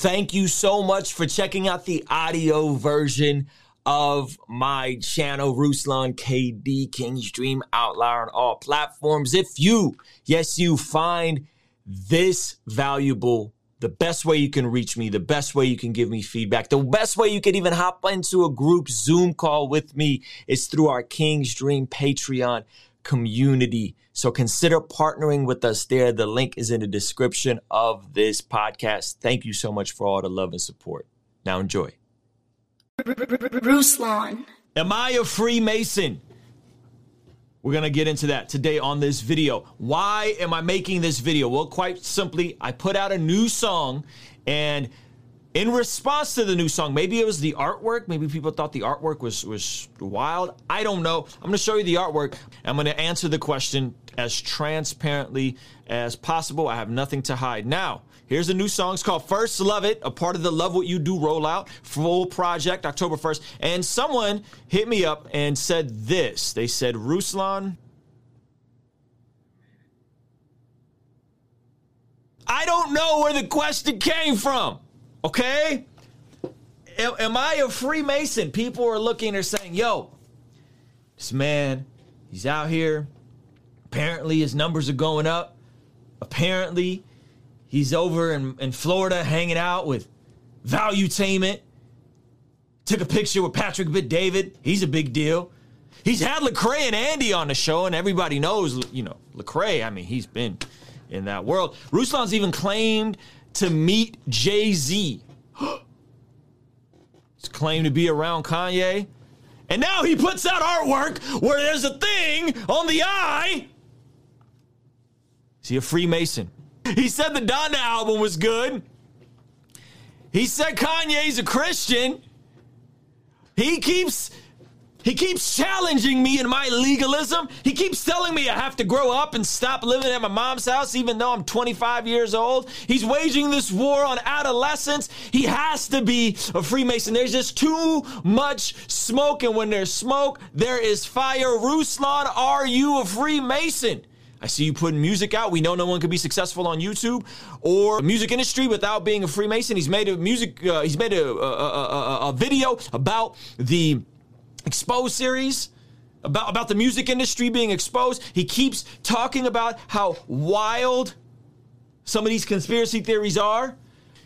Thank you so much for checking out the audio version of my channel, Ruslan KD King's Dream Outlier on all platforms. If you, yes, you find this valuable, the best way you can reach me, the best way you can give me feedback, the best way you can even hop into a group Zoom call with me is through our King's Dream Patreon community. So consider partnering with us there. The link is in the description of this podcast. Thank you so much for all the love and support. Now enjoy. Ruslan. Am I a Freemason? We're going to get into that today on this video. Why am I making this video? Well, quite simply, I put out a new song and in response to the new song, maybe it was the artwork. Maybe people thought the artwork was was wild. I don't know. I'm going to show you the artwork. I'm going to answer the question as transparently as possible. I have nothing to hide. Now, here's a new song. It's called First Love It, a part of the Love What You Do rollout, full project, October 1st. And someone hit me up and said this. They said, Ruslan, I don't know where the question came from. Okay? Am, am I a Freemason? People are looking, they're saying, yo, this man, he's out here. Apparently, his numbers are going up. Apparently, he's over in, in Florida hanging out with Value Valuetainment. Took a picture with Patrick Bet-David. He's a big deal. He's had Lecrae and Andy on the show, and everybody knows, you know, Lecrae. I mean, he's been in that world. Ruslan's even claimed to meet Jay Z. He's claimed to be around Kanye. And now he puts out artwork where there's a thing on the eye. Is he a Freemason? He said the Donda album was good. He said Kanye's a Christian. He keeps he keeps challenging me in my legalism. He keeps telling me I have to grow up and stop living at my mom's house, even though I'm 25 years old. He's waging this war on adolescence. He has to be a Freemason. There's just too much smoke, and when there's smoke, there is fire. Ruslan, are you a Freemason? I see you putting music out. We know no one can be successful on YouTube or music industry without being a Freemason. He's made a music. Uh, he's made a, a, a, a video about the exposed series about, about the music industry being exposed. He keeps talking about how wild some of these conspiracy theories are.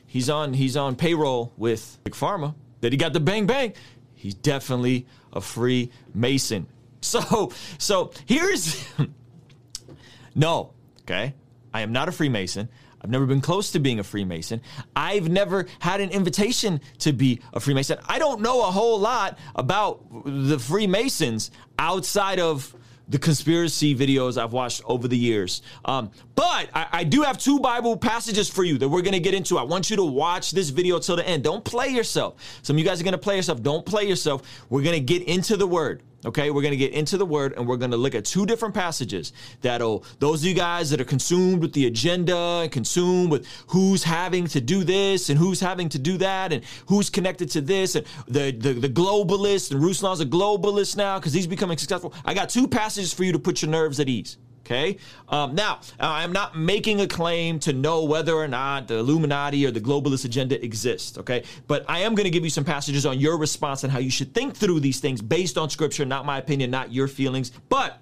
He's on he's on payroll with Big Pharma. That he got the bang bang. He's definitely a free mason. So so here's no, okay? I am not a Freemason. I've never been close to being a Freemason. I've never had an invitation to be a Freemason. I don't know a whole lot about the Freemasons outside of the conspiracy videos I've watched over the years. Um, but I, I, do have two Bible passages for you that we're going to get into. I want you to watch this video till the end. Don't play yourself. Some of you guys are going to play yourself. Don't play yourself. We're going to get into the word. Okay, we're going to get into the word and we're going to look at two different passages that'll, those of you guys that are consumed with the agenda and consumed with who's having to do this and who's having to do that and who's connected to this and the, the, the globalist and Ruslan's a globalist now because he's becoming successful. I got two passages for you to put your nerves at ease. Okay. Um, now, I'm not making a claim to know whether or not the Illuminati or the globalist agenda exists. Okay. But I am going to give you some passages on your response and how you should think through these things based on scripture, not my opinion, not your feelings. But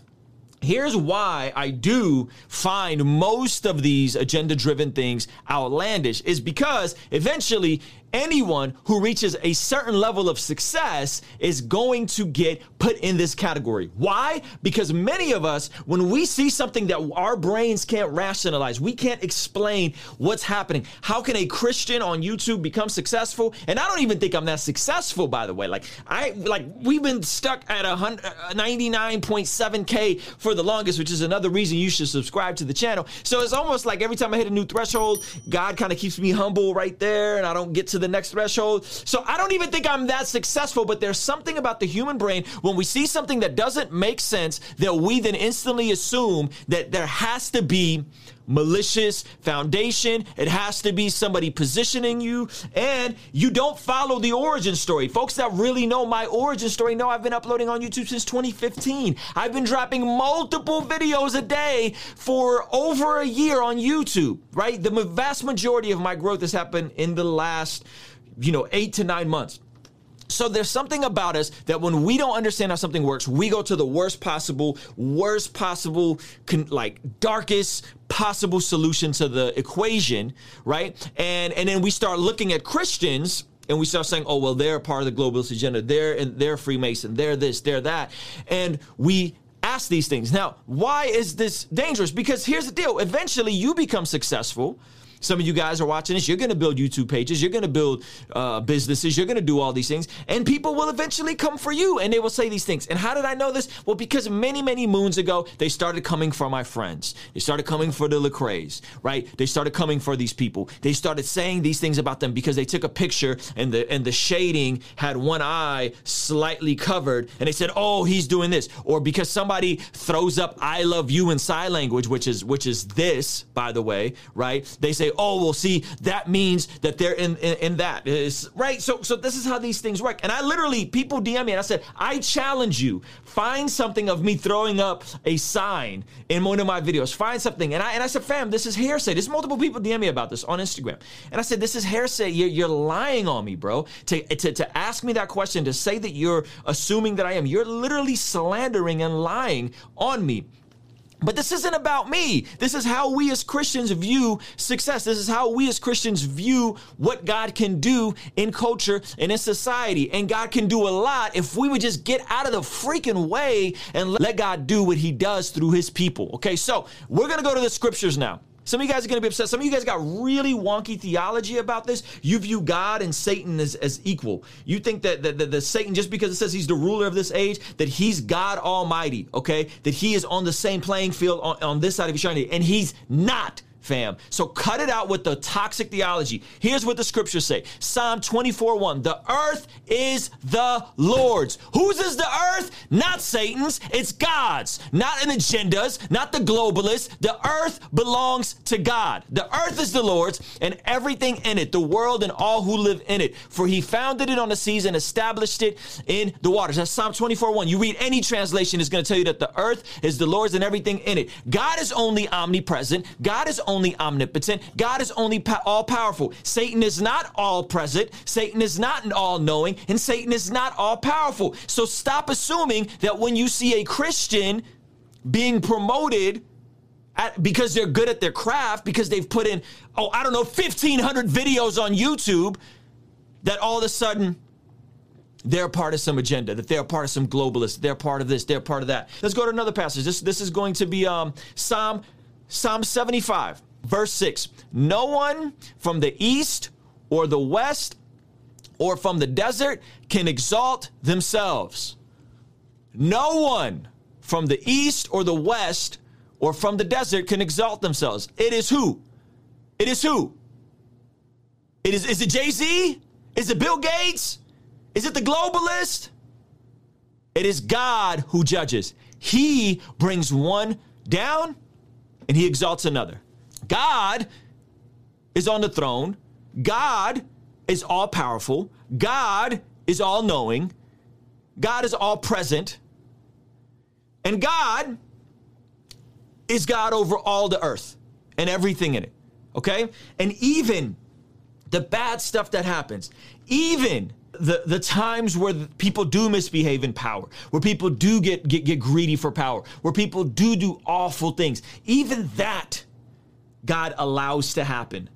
Here's why I do find most of these agenda driven things outlandish is because eventually anyone who reaches a certain level of success is going to get put in this category. Why? Because many of us, when we see something that our brains can't rationalize, we can't explain what's happening. How can a Christian on YouTube become successful? And I don't even think I'm that successful, by the way. Like I, like we've been stuck at a 99.7k uh, for the longest, which is another reason you should subscribe to the channel. So it's almost like every time I hit a new threshold, God kind of keeps me humble right there, and I don't get to the next threshold. So I don't even think I'm that successful, but there's something about the human brain when we see something that doesn't make sense that we then instantly assume that there has to be malicious foundation. It has to be somebody positioning you, and you don't follow the origin story. Folks that really know my origin story know I've been uploading on YouTube since 2015. I've been dropping multiple videos a day for over a year on YouTube, right? The vast majority of my growth has happened in the last, you know, eight to nine months. So there's something about us that when we don't understand how something works, we go to the worst possible, worst possible, con- like darkest possible solution to the equation, right? And and then we start looking at Christians and we start saying, "Oh, well, they're part of the globalist agenda. They're and they're Freemason. They're this. They're that," and we ask these things. Now, why is this dangerous? Because here's the deal: eventually, you become successful some of you guys are watching this. You're going to build YouTube pages. You're going to build uh, businesses. You're going to do all these things. And people will eventually come for you and they will say these things. And how did I know this? Well, because many, many moons ago, they started coming for my friends. They started coming for the Lecrae's, right? They started coming for these people. They started saying these things about them because they took a picture and the, and the shading had one eye slightly covered. And they said, oh, he's doing this. Or because somebody throws up I love you in sign language, which is, which is this, by the way, right? They say, oh, well, see, that means that they're in, in, in that. Is, right? So, so this is how these things work. And I literally, people DM me and I said, I challenge you, find something of me throwing up a sign in one of my videos. Find something. And I, and I said, fam, this is hearsay. There's multiple people DM me about this on Instagram. And I said, this is hearsay. You're, you're lying on me, bro. To, to, to ask me that question, to say that you're assuming that I am, you're literally slandering and lying on me. But this isn't about me. This is how we as Christians view success. This is how we as Christians view what God can do in culture and in society. And God can do a lot if we would just get out of the freaking way and let God do what he does through his people. Okay, so we're to go to the scriptures now. Some of you guys are going to be upset. Some of you guys got really wonky theology about this. You view God and Satan as, as equal. You think that the, the, the, Satan, just because it says he's the ruler of this age, that he's God Almighty, okay? That he is on the same playing field on, on this side of eternity. And he's not fam. So cut it out with the toxic theology. Here's what the scriptures say Psalm 24 1. The earth is the Lord's. Whose is the earth? Not Satan's, it's God's. Not an agendas, not the globalists. The earth belongs to God. The earth is the Lord's and everything in it, the world and all who live in it. For he founded it on the seas and established it in the waters. That's Psalm 24 1. You read any translation, is going to tell you that the earth is the Lord's and everything in it. God is only omnipresent. God is only omnipotent. God is only pa- all powerful. Satan is not all present. Satan is not all knowing. And Satan is not all powerful. So stop assuming that when you see a Christian being promoted, at, because they're good at their craft, because they've put in, oh, I don't know, 1,500 videos on YouTube, that all of a sudden they're part of some agenda, that they're part of some globalist, they're part of this, they're part of that. Let's go to another passage. This, this is going to be um, Psalm, Psalm 75. Verse 6 No one from the east or the west or from the desert can exalt themselves. No one from the east or the west or from the desert can exalt themselves. It is who? It is who? It is, is it Jay Z? Is it Bill Gates? Is it the globalist? It is God who judges. He brings one down and he exalts another. God is on the throne. God is all powerful. God is all knowing. God is all present. And God is God over all the earth and everything in it. Okay? And even the bad stuff that happens, even the, the times where people do misbehave in power, where people do get, get, get greedy for power, where people do do awful things, even that God allows to happen.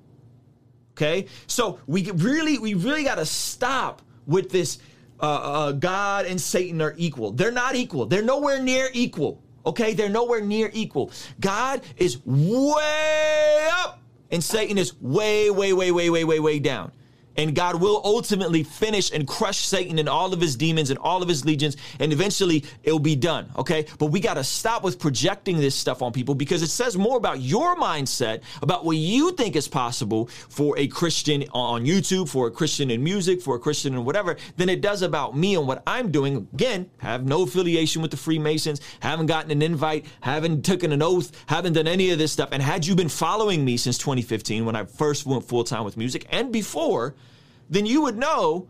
Okay? So we really, we really got to stop with this uh, uh, God and Satan are equal. They're not equal. They're nowhere near equal. Okay? They're nowhere near equal. God is way up and Satan is way, way, way, way, way, way, way down. And God will ultimately finish and crush Satan and all of his demons and all of his legions, and eventually it'll be done. Okay. But we got to stop with projecting this stuff on people because it says more about your mindset, about what you think is possible for a Christian on YouTube, for a Christian in music, for a Christian in whatever, than it does about me and what I'm doing. Again, have no affiliation with the Freemasons, haven't gotten an invite, haven't taken an oath, haven't done any of this stuff. And had you been following me since 2015 when I first went full time with music and before, then you would know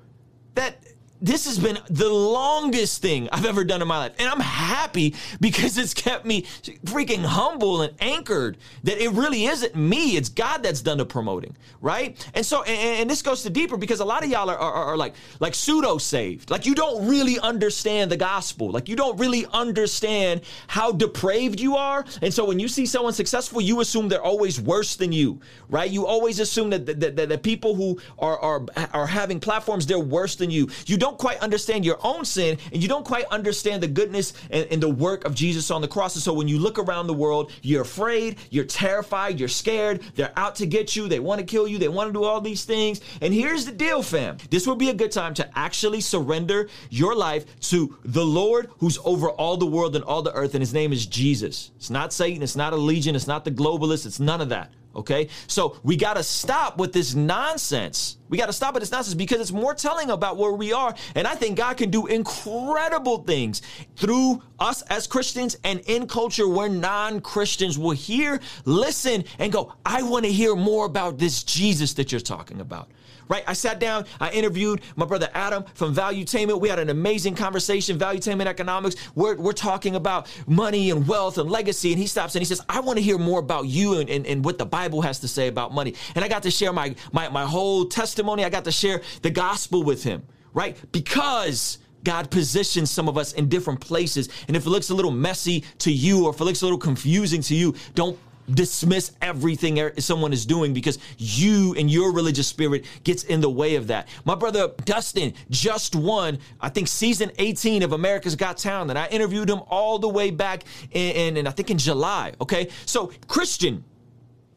that this has been the longest thing I've ever done in my life. And I'm happy because it's kept me freaking humble and anchored that it really isn't me. It's God that's done the promoting, right? And so, and, and this goes to deeper because a lot of y'all are, are, are like, like pseudo saved. Like you don't really understand the gospel. Like you don't really understand how depraved you are. And so when you see someone successful, you assume they're always worse than you, right? You always assume that, that, that, that people who are, are, are having platforms, they're worse than you. You don't quite understand your own sin and you don't quite understand the goodness and, and, the work of Jesus on the cross. And so when you look around the world, you're afraid, you're terrified, you're scared, they're out to get you, they want to kill you, they want to do all these things. And here's the deal, fam. This would be a good time to actually surrender your life to the Lord who's over all the world and all the earth, and his name is Jesus. It's not Satan, it's not a legion, it's not the globalists, it's none of that. Okay. So we got to stop with this nonsense. We got to stop with this nonsense because it's more telling about where we are. And I think God can do incredible things through us as Christians and in culture where non Christians will hear, listen, and go, I want to hear more about this Jesus that you're talking about right? I sat down, I interviewed my brother Adam from Valuetainment. We had an amazing conversation, Valuetainment Economics. We're, we're talking about money and wealth and legacy. And he stops and he says, I want to hear more about you and, and, and what the Bible has to say about money. And I got to share my, my, my whole testimony. I got to share the gospel with him, right? Because God positions some of us in different places. And if it looks a little messy to you or if it looks a little confusing to you, don't dismiss everything er, someone is doing because you and your religious spirit gets in the way of that. My brother Dustin just won, I think, season 18 of America's Got Talent. And I interviewed him all the way back in, in, in I think in July. Okay. So Christian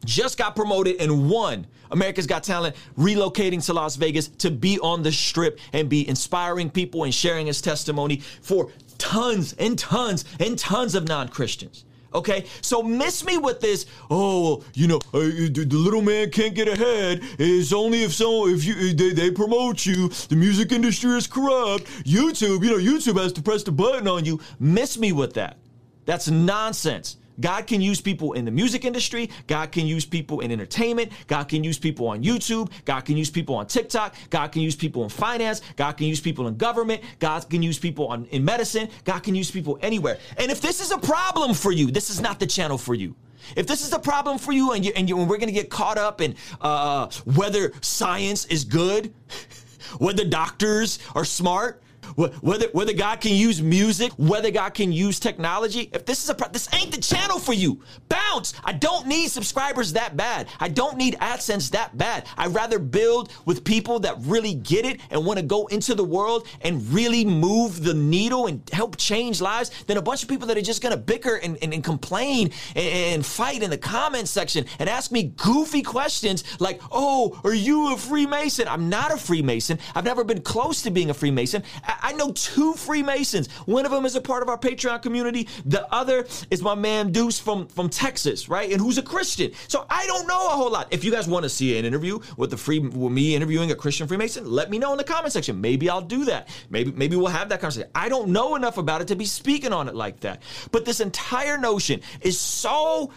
just got promoted and won America's Got Talent, relocating to Las Vegas to be on the strip and be inspiring people and sharing his testimony for tons and tons and tons of non Christians. Okay, so miss me with this. Oh, you know, uh, the, the, little man can't get ahead. It's only if so if you they, they promote you. The music industry is corrupt. YouTube, you know, YouTube has to press the button on you. Miss me with that. That's nonsense. God can use people in the music industry. God can use people in entertainment. God can use people on YouTube. God can use people on TikTok. God can use people in finance. God can use people in government. God can use people on, in medicine. God can use people anywhere. And if this is a problem for you, this is not the channel for you. If this is a problem for you and, you, and, you, and we're going to get caught up in uh, whether science is good, whether doctors are smart, whether whether God can use music, whether God can use technology. If this is a this ain't the channel for you. Bounce. I don't need subscribers that bad. I don't need AdSense that bad. I'd rather build with people that really get it and want to go into the world and really move the needle and help change lives than a bunch of people that are just gonna bicker and, and, and complain and, and fight in the comments section and ask me goofy questions like, "Oh, are you a Freemason?" I'm not a Freemason. I've never been close to being a Freemason. I, I know two Freemasons. One of them is a part of our Patreon community. The other is my man Deuce from, from Texas, right? And who's a Christian. So I don't know a whole lot. If you guys want to see an interview with the free with me interviewing a Christian Freemason, let me know in the comment section. Maybe I'll do that. Maybe maybe we'll have that conversation. I don't know enough about it to be speaking on it like that. But this entire notion is so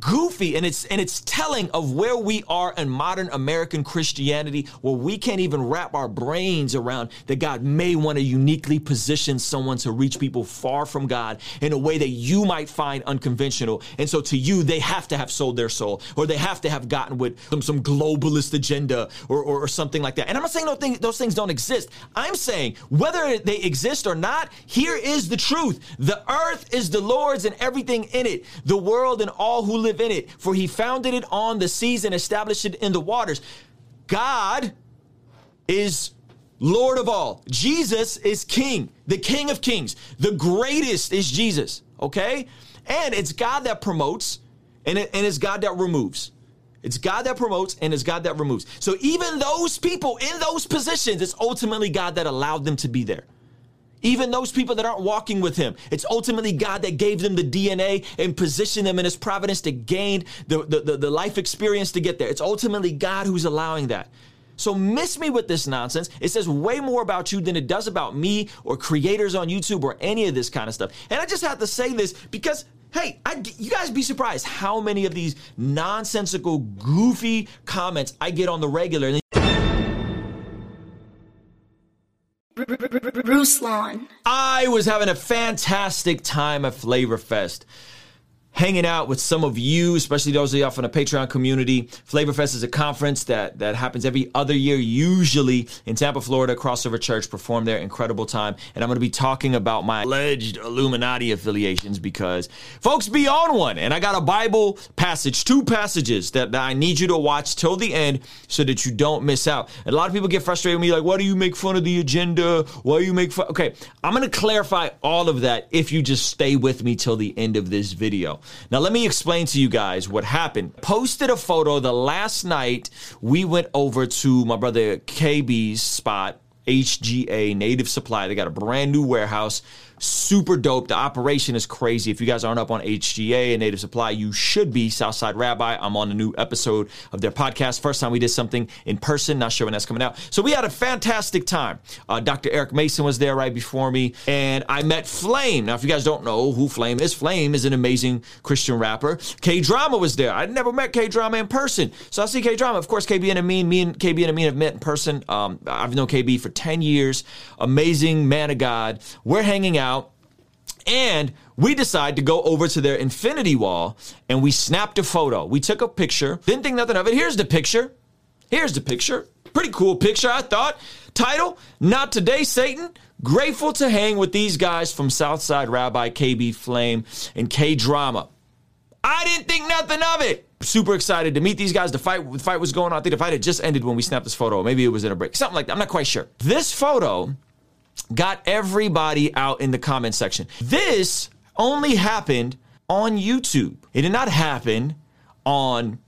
goofy and it's and it's telling of where we are in modern American Christianity where we can't even wrap our brains around that God may want to uniquely position someone to reach people far from God in a way that you might find unconventional. And so to you they have to have sold their soul or they have to have gotten with some, some globalist agenda or, or, or something like that. And I'm not saying those things, those things don't exist. I'm saying whether they exist or not here is the truth. The earth is the Lord's and everything in it. The world and all who live in it, for he founded it on the seas and established it in the waters. God is Lord of all. Jesus is King, the King of Kings. The greatest is Jesus, okay? And it's God that promotes, and, it, and it's God that removes. It's God that promotes and it's God that removes. So even those people in those positions, it's ultimately God that allowed them to be there. Even those people that aren't walking with him, it's ultimately God that gave them the DNA and positioned them in his providence to gain the, the, the, the life experience to get there. It's ultimately God who's allowing that. So miss me with this nonsense. It says way more about you than it does about me or creators on YouTube or any of this kind of stuff. And I just have to say this because Hey, I, you guys be surprised how many of these nonsensical, goofy comments I get on the regular. Ruslan. I was having a fantastic time at Flavor Fest hanging out with some of you, especially those of you from the Patreon community. Flavorfest is a conference that that happens every other year, usually in Tampa, Florida. Crossover Church performed their incredible time, and I'm going to be talking about my alleged Illuminati affiliations because folks be on one, and I got a Bible passage, two passages that, that I need you to watch till the end so that you don't miss out. And a lot of people get frustrated with me, like, why do you make fun of the agenda? Why do you make fun? Okay, I'm going to clarify all of that if you just stay with me till the end of this video. Now, let me explain to you guys what happened. Posted a photo the last night we went over to my brother KB's spot, HGA Native Supply. They got a brand new warehouse super dope. The operation is crazy. If you guys aren't up on HGA and Native Supply, you should be. Southside Rabbi. I'm on a new episode of their podcast. First time we did something in person. Not sure when that's coming out. So we had a fantastic time. Uh, Dr. Eric Mason was there right before me, and I met Flame. Now, if you guys don't know who Flame is, Flame is an amazing Christian rapper. K Drama was there. I never met K Drama in person, so I see K Drama. Of course, KB and Amin, me and KB and Amin have met in person. Um, I've known KB for 10 years. Amazing man of God. We're hanging out and we decided to go over to their infinity wall and we snapped a photo. We took a picture, didn't think nothing of it. Here's the picture. Here's the picture. Pretty cool picture, I thought. Title Not Today, Satan. Grateful to hang with these guys from Southside Rabbi, KB Flame, and K Drama. I didn't think nothing of it. Super excited to meet these guys. The fight, the fight was going on. I think the fight had just ended when we snapped this photo. Maybe it was in a break. Something like that. I'm not quite sure. This photo got everybody out in the comment section. This only happened on YouTube. It did not happen on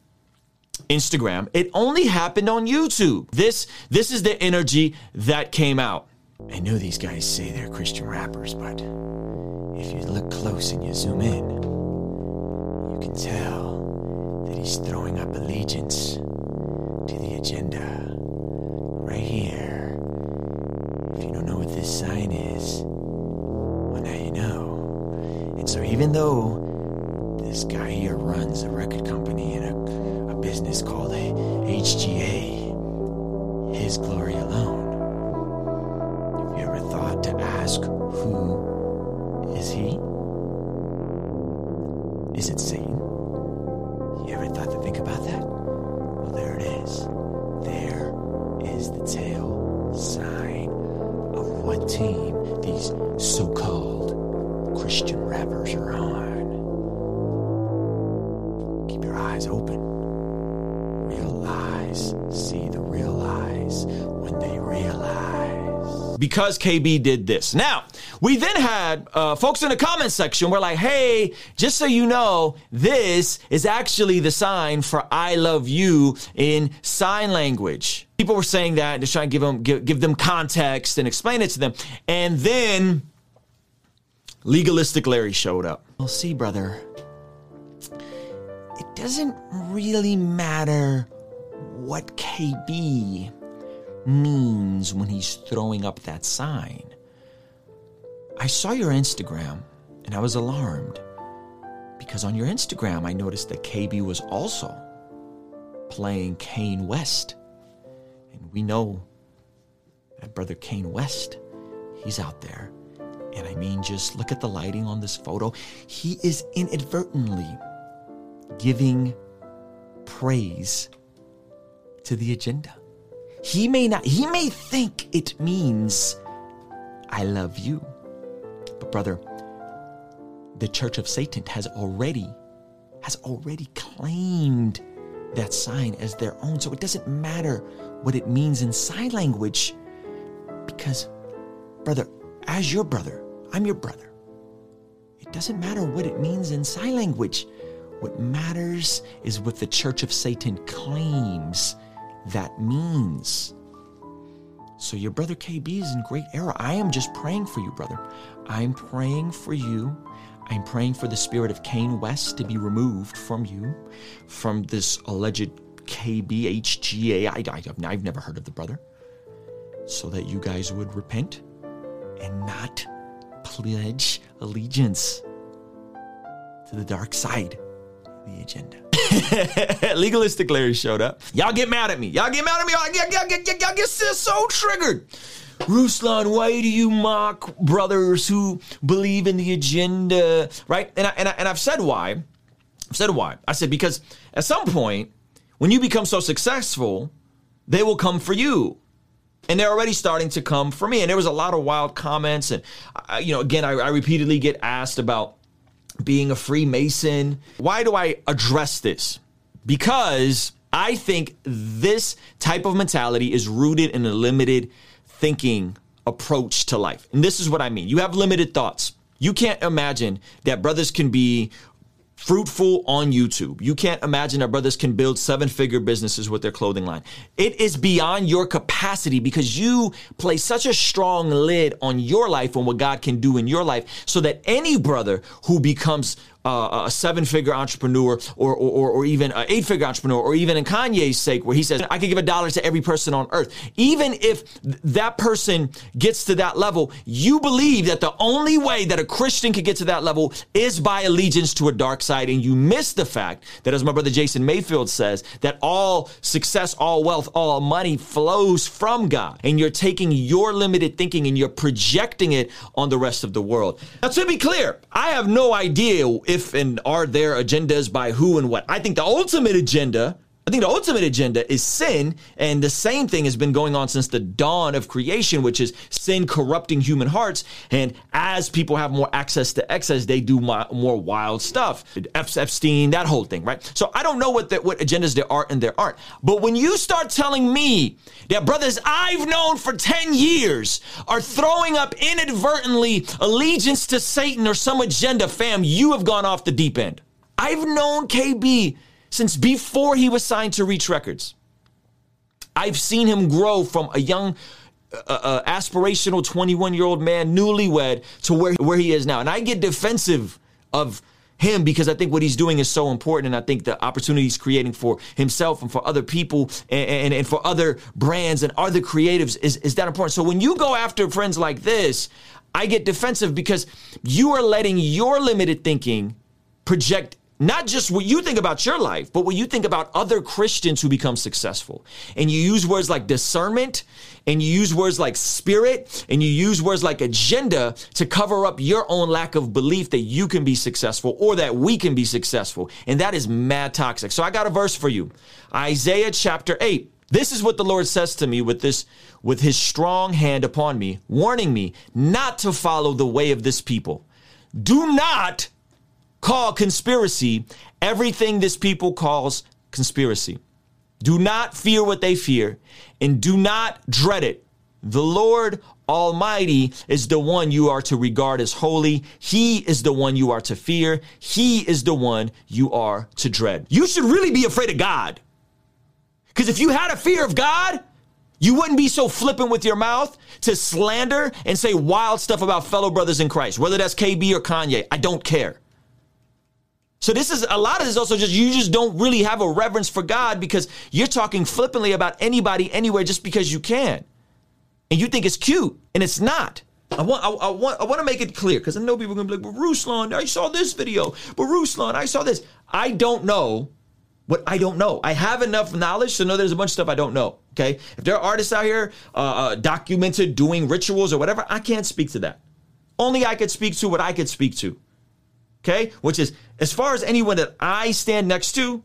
Instagram. It only happened on YouTube. This this is the energy that came out. I know these guys say they're Christian rappers, but if you look close and you zoom in, you can tell that he's throwing up allegiance to the agenda even though this guy here runs a record company and a, a business called HGA, His Glory Alone, have you ever thought to ask who is he? Is it Satan? Because KB did this. Now, we then had uh, folks in the comment section were like, hey, just so you know, this is actually the sign for I love you in sign language. People were saying that just trying to give them, give, give them context and explain it to them. And then legalistic Larry showed up. Well, see, brother, it doesn't really matter what KB means when he's throwing up that sign. I saw your Instagram and I was alarmed because on your Instagram I noticed that KB was also playing Kane West. And we know that brother Kane West, he's out there. And I mean, just look at the lighting on this photo. He is inadvertently giving praise to the agenda. He may not, he may think it means, I love you. But brother, the church of Satan has already, has already claimed that sign as their own. So it doesn't matter what it means in sign language because, brother, as your brother, I'm your brother. It doesn't matter what it means in sign language. What matters is what the Church of Satan claims that means. So your brother KB is in great error. I am just praying for you, brother. I'm praying for you. I'm praying for the spirit of Cain West to be removed from you, from this alleged KBHGA. I, I, I've never heard of the brother. So that you guys would repent and not pledge allegiance to the dark side the agenda. Legalistic Larry showed up. Y'all get mad at me. Y'all get mad at me. Y'all, y'all, y'all, y'all, y'all get so triggered. Ruslan, why do you mock brothers who believe in the agenda? Right? And, I, and, I, and I've said why. I've said why. I said because at some point, when you become so successful, they will come for you and they're already starting to come for me. And there was a lot of wild comments, and I, you know, again, I, I, repeatedly get asked about being a Freemason. Why do I address this? Because I think this type of mentality is rooted in a limited thinking approach to life. And this is what I mean. You have limited thoughts. You can't imagine that brothers can be fruitful on YouTube. You can't imagine our brothers can build seven figure businesses with their clothing line. It is beyond your capacity because you place such a strong lid on your life and what God can do in your life so that any brother who becomes uh, a seven figure entrepreneur or, or, or even an eight figure entrepreneur, or even in Kanye's sake, where he says, I could give a dollar to every person on earth. Even if that person gets to that level, you believe that the only way that a Christian could get to that level is by allegiance to a dark side. And you miss the fact that, as my brother Jason Mayfield says, that all success, all wealth, all money flows from God. And you're taking your limited thinking and you're projecting it on the rest of the world. Now, to be clear, I have no idea if and are there agendas by who and what. I think the ultimate agenda I think the ultimate agenda is sin, and the same thing has been going on since the dawn of creation, which is sin corrupting human hearts. And as people have more access to excess, they do more wild stuff. Epstein, that whole thing, right? So I don't know what the, what agendas there are and there aren't. But when you start telling me that brothers I've known for 10 years are throwing up inadvertently allegiance to Satan or some agenda, fam, you have gone off the deep end. I've known KB since before he was signed to Reach Records. I've seen him grow from a young, uh, uh, aspirational 21 year old man, newlywed, to where, where he is now. And I get defensive of him because I think what he's doing is so important. And I think the opportunity he's creating for himself and for other people and, and, and, for other brands and other creatives is, is that important. So when you go after friends like this, I get defensive because you are letting your limited thinking project not just what you think about your life, but what you think about other Christians who become successful. And you use words like discernment, and you use words like spirit, and you use words like agenda to cover up your own lack of belief that you can be successful or that we can be successful. And that is mad toxic. So I got a verse for you Isaiah chapter 8. This is what the Lord says to me with this, with his strong hand upon me, warning me not to follow the way of this people. Do not call conspiracy everything this people calls conspiracy. Do not fear what they fear and do not dread it. The Lord Almighty is the one you are to regard as holy. He is the one you are to fear. He is the one you are to dread. You should really be afraid of God. Because if you had a fear of God, you wouldn't be so flippant with your mouth to slander and say wild stuff about fellow brothers in Christ, whether that's KB or Kanye. I don't care. So this is a lot of this also just you just don't really have a reverence for God because you're talking flippantly about anybody anywhere just because you can. And you think it's cute and it's not. I want, I, I want, I want to make it clear because I know people are gonna be like, "But Ruslan, I saw this video. But Ruslan, I saw this." I don't know what I don't know. I have enough knowledge to know there's a bunch of stuff I don't know. Okay, if there are artists out here uh, uh, documented doing rituals or whatever, I can't speak to that. Only I could speak to what I could speak to okay? Which is, as far as anyone that I stand next to,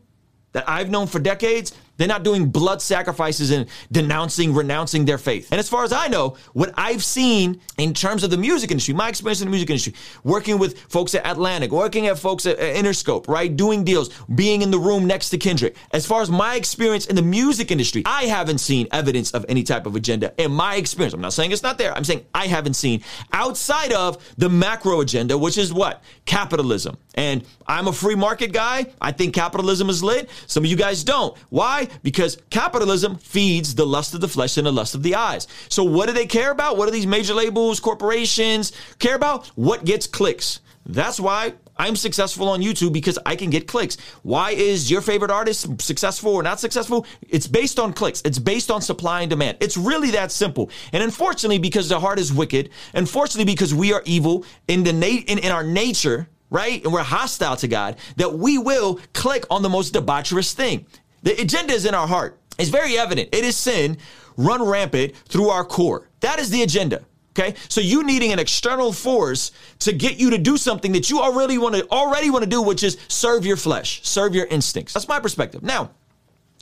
that I've known for decades, they're not doing blood sacrifices and denouncing, renouncing their faith. And as far as I know, what I've seen in terms of the music industry, my experience in the music industry, working with folks at Atlantic, working at folks at Interscope, right? Doing deals, being in the room next to Kendrick. As far as my experience in the music industry, I haven't seen evidence of any type of agenda in my experience. I'm not saying it's not there. I'm saying I haven't seen outside of the macro agenda, which is what? Capitalism And I'm a free market guy. I think capitalism is lit. Some of you guys don't. Why? Because capitalism feeds the lust of the flesh and the lust of the eyes. So what do they care about? What do these major labels, corporations care about? What gets clicks? That's why I'm successful on YouTube because I can get clicks. Why is your favorite artist successful or not successful? It's based on clicks. It's based on supply and demand. It's really that simple. And unfortunately, because the heart is wicked, unfortunately, because we are evil in the na- in, in our nature, right? And we're hostile to God, that we will click on the most debaucherous thing. The agenda is in our heart. It's very evident. It is sin run rampant through our core. That is the agenda. Okay. So you needing an external force to get you to do something that you already want to already want to do, which is serve your flesh, serve your instincts. That's my perspective. Now,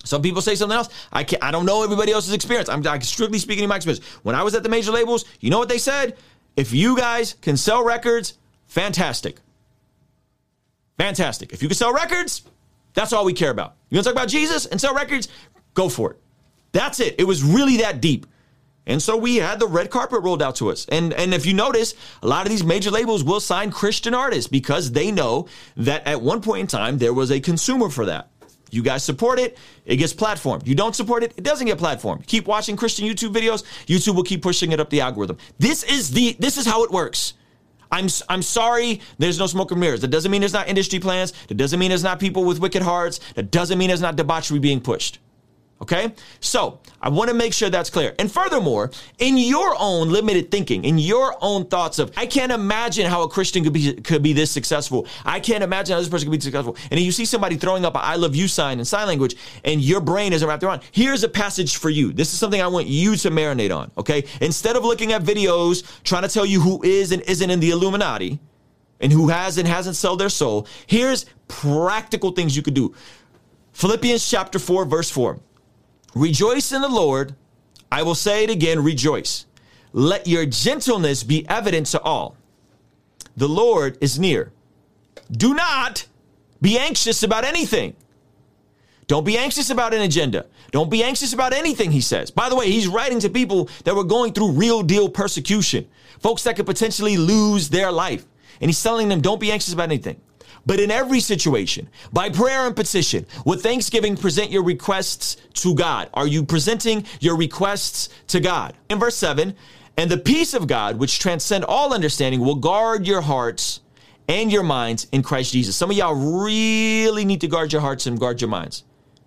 some people say something else. I can't, I don't know everybody else's experience. I'm, I'm strictly speaking in my experience. When I was at the major labels, you know what they said? If you guys can sell records, fantastic. Fantastic. If you can sell records, that's all we care about. You want to talk about Jesus and sell records? Go for it. That's it. It was really that deep. And so we had the red carpet rolled out to us. And and if you notice, a lot of these major labels will sign Christian artists because they know that at one point in time there was a consumer for that. You guys support it, it gets platformed. You don't support it, it doesn't get platformed. Keep watching Christian YouTube videos, YouTube will keep pushing it up the algorithm. This is the this is how it works. I'm I'm sorry, there's no smoke and mirrors. That doesn't mean there's not industry plans. That doesn't mean there's not people with wicked hearts. That doesn't mean there's not debauchery being pushed. Okay? So I want to make sure that's clear. And furthermore, in your own limited thinking, in your own thoughts of, I can't imagine how a Christian could be could be this successful. I can't imagine how this person could be successful. And you see somebody throwing up a I love you sign in sign language, and your brain isn't wrapped around. Here's a passage for you. This is something I want you to marinate on. Okay? Instead of looking at videos trying to tell you who is and isn't in the Illuminati, and who has and hasn't sold their soul, here's practical things you could do. Philippians chapter 4, verse 4. Rejoice in the Lord. I will say it again, rejoice. Let your gentleness be evident to all. The Lord is near. Do not be anxious about anything. Don't be anxious about an agenda. Don't be anxious about anything, he says. By the way, he's writing to people that were going through real deal persecution, folks that could potentially lose their life. And he's telling them, don't be anxious about anything. But in every situation, by prayer and petition, with thanksgiving, present your requests to God. Are you presenting your requests to God? In verse 7, and the peace of God, which transcend all understanding, will guard your hearts and your minds in Christ Jesus. Some of y'all really need to guard your hearts and guard your minds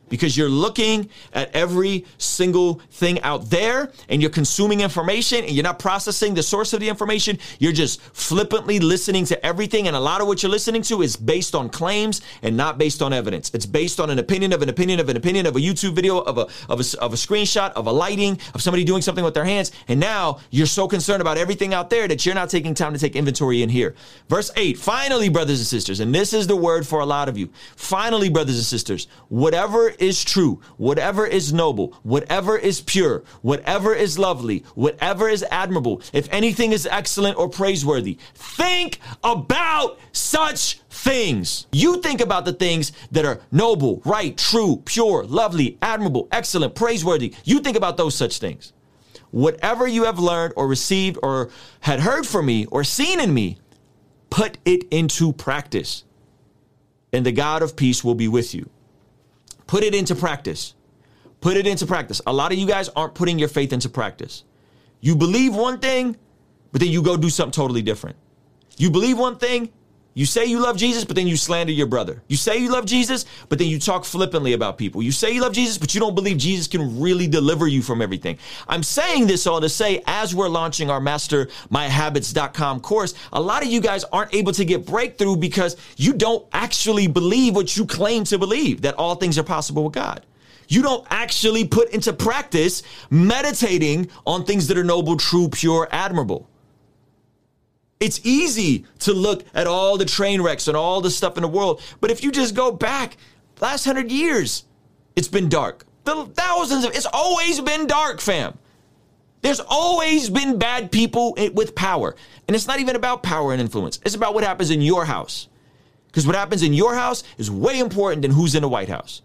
because you're looking at every single thing out there and you're consuming information and you're not processing the source of the information. You're just flippantly listening to everything. And a lot of what you're listening to is based on claims and not based on evidence. It's based on an opinion of an opinion of an opinion of a YouTube video, of a, of a, of a screenshot, of a lighting, of somebody doing something with their hands. And now you're so concerned about everything out there that you're not taking time to take inventory in here. Verse 8, finally, brothers and sisters, and this is the word for a lot of you. Finally, brothers and sisters, whatever is true, whatever is noble, whatever is pure, whatever is lovely, whatever is admirable, if anything is excellent or praiseworthy, think about such things. You think about the things that are noble, right, true, pure, lovely, admirable, excellent, praiseworthy. You think about those such things. Whatever you have learned or received or had heard from me or seen in me, put it into practice. And the God of peace will be with you. Put it into practice. Put it into practice. A lot of you guys aren't putting your faith into practice. You believe one thing, but then you go do something totally different. You believe one thing, you say you love Jesus, but then you slander your brother. You say you love Jesus, but then you talk flippantly about people. You say you love Jesus, but you don't believe Jesus can really deliver you from everything. I'm saying this all to say, as we're launching our mastermyhabits.com course, a lot of you guys aren't able to get breakthrough because you don't actually believe what you claim to believe, that all things are possible with God you don't actually put into practice meditating on things that are noble, true, pure, admirable. It's easy to look at all the train wrecks and all the stuff in the world, but if you just go back last hundred years, it's been dark. The thousands of it's always been dark, fam. There's always been bad people with power. And it's not even about power and influence. It's about what happens in your house. Because what happens in your house is way important than who's in the White House.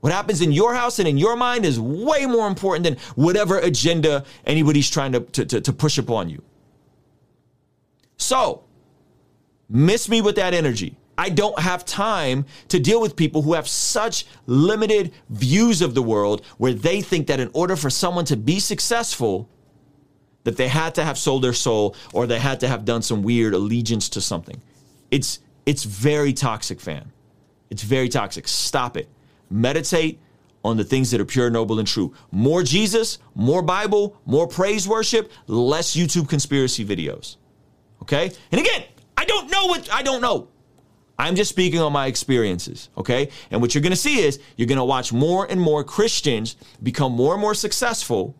What happens in your house and in your mind is way more important than whatever agenda anybody's trying to, to, to, to push upon you. So, miss me with that energy. I don't have time to deal with people who have such limited views of the world where they think that in order for someone to be successful, that they had to have sold their soul or they had to have done some weird allegiance to something. It's it's very toxic, fan. It's very toxic. Stop it. Meditate on the things that are pure, noble, and true. More Jesus, more Bible, more praise worship, less YouTube conspiracy videos. Okay? And again, I don't know what I don't know. I'm just speaking on my experiences, okay? And what you're gonna see is you're gonna watch more and more Christians become more and more successful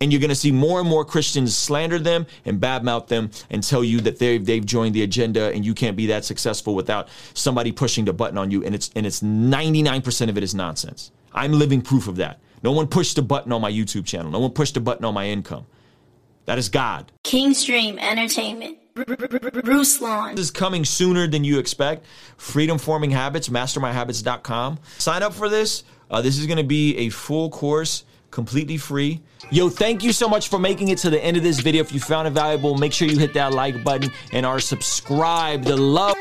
and you're to see more and more Christians slander them and badmouth them and tell you that they've, they've joined the agenda and you can't be that successful without somebody pushing the button on you. And it's, and it's 99% of it is nonsense. I'm living proof of that. No one pushed a button on my YouTube channel. No one pushed a button on my income. That is God. Kingstream Entertainment. Ruslan. This is coming sooner than you expect. Freedom Forming Habits, mastermyhabits.com. Sign up for this. Uh, this is going to be a full course completely free. Yo, thank you so much for making it to the end of this video. If you found it valuable, make sure you hit that like button and are subscribed. The love.